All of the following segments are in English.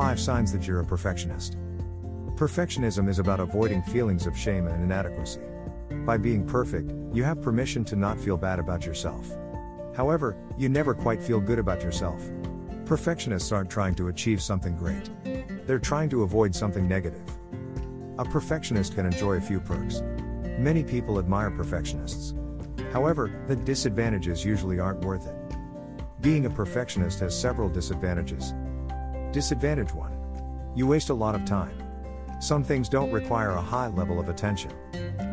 5 signs that you're a perfectionist. Perfectionism is about avoiding feelings of shame and inadequacy. By being perfect, you have permission to not feel bad about yourself. However, you never quite feel good about yourself. Perfectionists aren't trying to achieve something great. They're trying to avoid something negative. A perfectionist can enjoy a few perks. Many people admire perfectionists. However, the disadvantages usually aren't worth it. Being a perfectionist has several disadvantages. Disadvantage 1. You waste a lot of time. Some things don't require a high level of attention.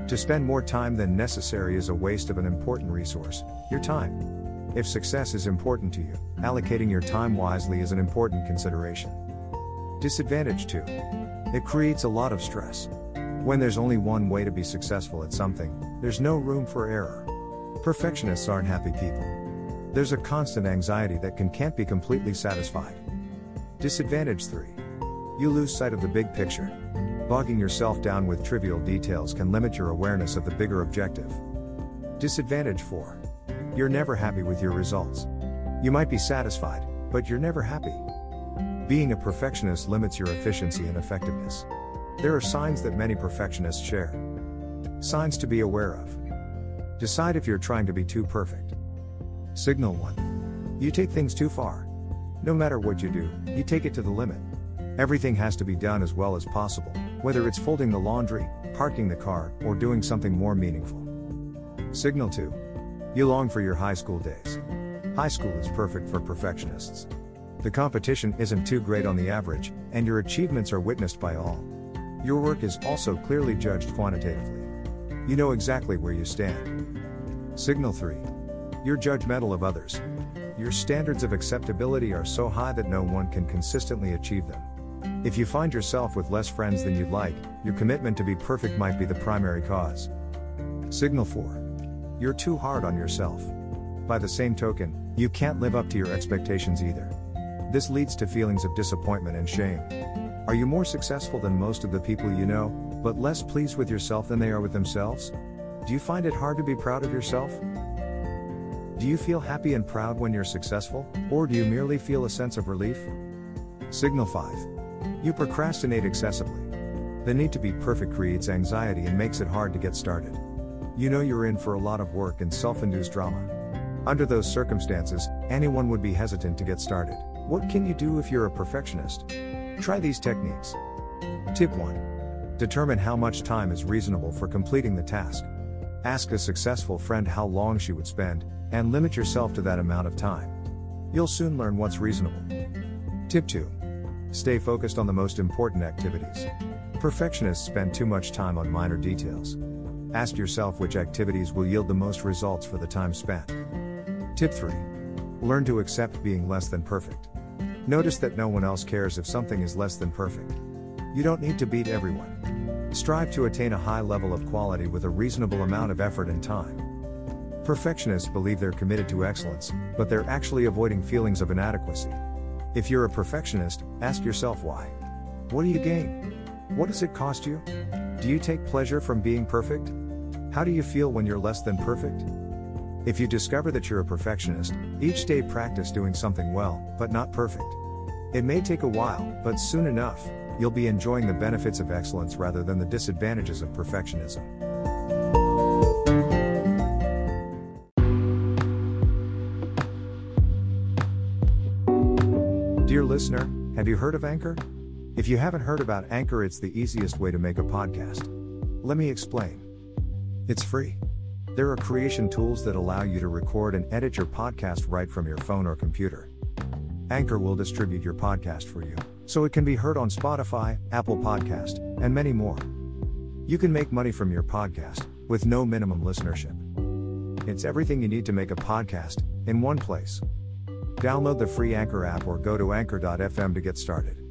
To spend more time than necessary is a waste of an important resource your time. If success is important to you, allocating your time wisely is an important consideration. Disadvantage 2. It creates a lot of stress. When there's only one way to be successful at something, there's no room for error. Perfectionists aren't happy people. There's a constant anxiety that can can't be completely satisfied. Disadvantage 3. You lose sight of the big picture. Bogging yourself down with trivial details can limit your awareness of the bigger objective. Disadvantage 4. You're never happy with your results. You might be satisfied, but you're never happy. Being a perfectionist limits your efficiency and effectiveness. There are signs that many perfectionists share. Signs to be aware of. Decide if you're trying to be too perfect. Signal 1. You take things too far. No matter what you do, you take it to the limit. Everything has to be done as well as possible, whether it's folding the laundry, parking the car, or doing something more meaningful. Signal 2. You long for your high school days. High school is perfect for perfectionists. The competition isn't too great on the average, and your achievements are witnessed by all. Your work is also clearly judged quantitatively. You know exactly where you stand. Signal 3. You're judgmental of others. Your standards of acceptability are so high that no one can consistently achieve them. If you find yourself with less friends than you'd like, your commitment to be perfect might be the primary cause. Signal 4. You're too hard on yourself. By the same token, you can't live up to your expectations either. This leads to feelings of disappointment and shame. Are you more successful than most of the people you know, but less pleased with yourself than they are with themselves? Do you find it hard to be proud of yourself? Do you feel happy and proud when you're successful, or do you merely feel a sense of relief? Signal 5. You procrastinate excessively. The need to be perfect creates anxiety and makes it hard to get started you know you're in for a lot of work and self induced drama. Under those circumstances, anyone would be hesitant to get started. What can you do if you're a perfectionist? Try these techniques. Tip 1. Determine how much time is reasonable for completing the task. Ask a successful friend how long she would spend, and limit yourself to that amount of time. You'll soon learn what's reasonable. Tip 2. Stay focused on the most important activities. Perfectionists spend too much time on minor details. Ask yourself which activities will yield the most results for the time spent. Tip 3. Learn to accept being less than perfect. Notice that no one else cares if something is less than perfect. You don't need to beat everyone. Strive to attain a high level of quality with a reasonable amount of effort and time. Perfectionists believe they're committed to excellence, but they're actually avoiding feelings of inadequacy. If you're a perfectionist, ask yourself why. What do you gain? What does it cost you? Do you take pleasure from being perfect? How do you feel when you're less than perfect? If you discover that you're a perfectionist, each day practice doing something well, but not perfect. It may take a while, but soon enough, you'll be enjoying the benefits of excellence rather than the disadvantages of perfectionism. Dear listener, have you heard of Anchor? If you haven't heard about Anchor, it's the easiest way to make a podcast. Let me explain. It's free. There are creation tools that allow you to record and edit your podcast right from your phone or computer. Anchor will distribute your podcast for you, so it can be heard on Spotify, Apple Podcast, and many more. You can make money from your podcast with no minimum listenership. It's everything you need to make a podcast in one place. Download the free Anchor app or go to anchor.fm to get started.